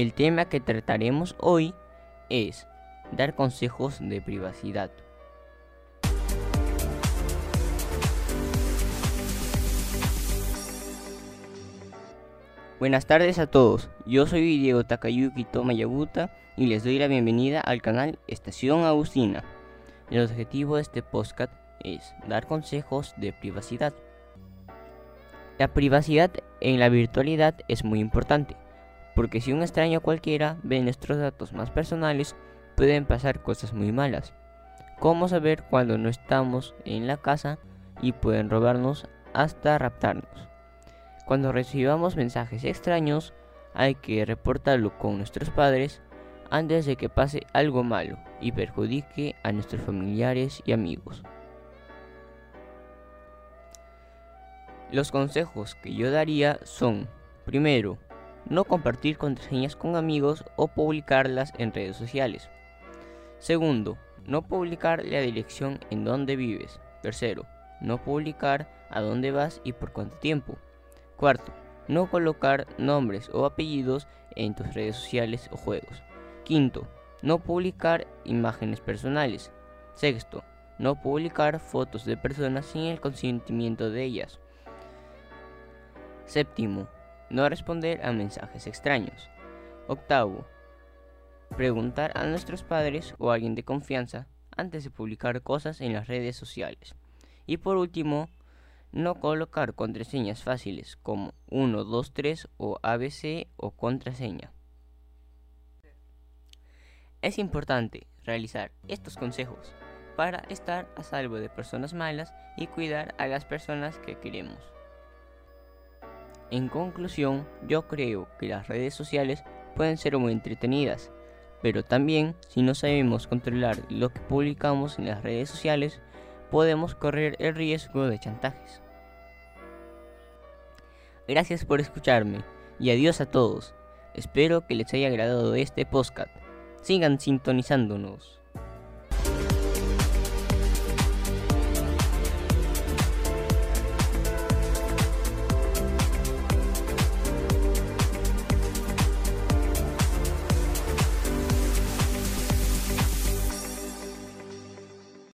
El tema que trataremos hoy es dar consejos de privacidad. Buenas tardes a todos, yo soy Diego Takayuki Tomayabuta y les doy la bienvenida al canal Estación Agustina. El objetivo de este podcast es dar consejos de privacidad. La privacidad en la virtualidad es muy importante, porque si un extraño cualquiera ve nuestros datos más personales, pueden pasar cosas muy malas. Como saber cuando no estamos en la casa y pueden robarnos hasta raptarnos. Cuando recibamos mensajes extraños, hay que reportarlo con nuestros padres antes de que pase algo malo y perjudique a nuestros familiares y amigos. Los consejos que yo daría son, primero, no compartir contraseñas con amigos o publicarlas en redes sociales. Segundo, no publicar la dirección en donde vives. Tercero, no publicar a dónde vas y por cuánto tiempo. Cuarto, no colocar nombres o apellidos en tus redes sociales o juegos. Quinto, no publicar imágenes personales. Sexto, no publicar fotos de personas sin el consentimiento de ellas. Séptimo, no responder a mensajes extraños. Octavo, preguntar a nuestros padres o a alguien de confianza antes de publicar cosas en las redes sociales. Y por último, no colocar contraseñas fáciles como 1, 2, 3 o ABC o contraseña. Es importante realizar estos consejos para estar a salvo de personas malas y cuidar a las personas que queremos. En conclusión, yo creo que las redes sociales pueden ser muy entretenidas, pero también si no sabemos controlar lo que publicamos en las redes sociales, podemos correr el riesgo de chantajes. Gracias por escucharme y adiós a todos. Espero que les haya agradado este podcast. Sigan sintonizándonos.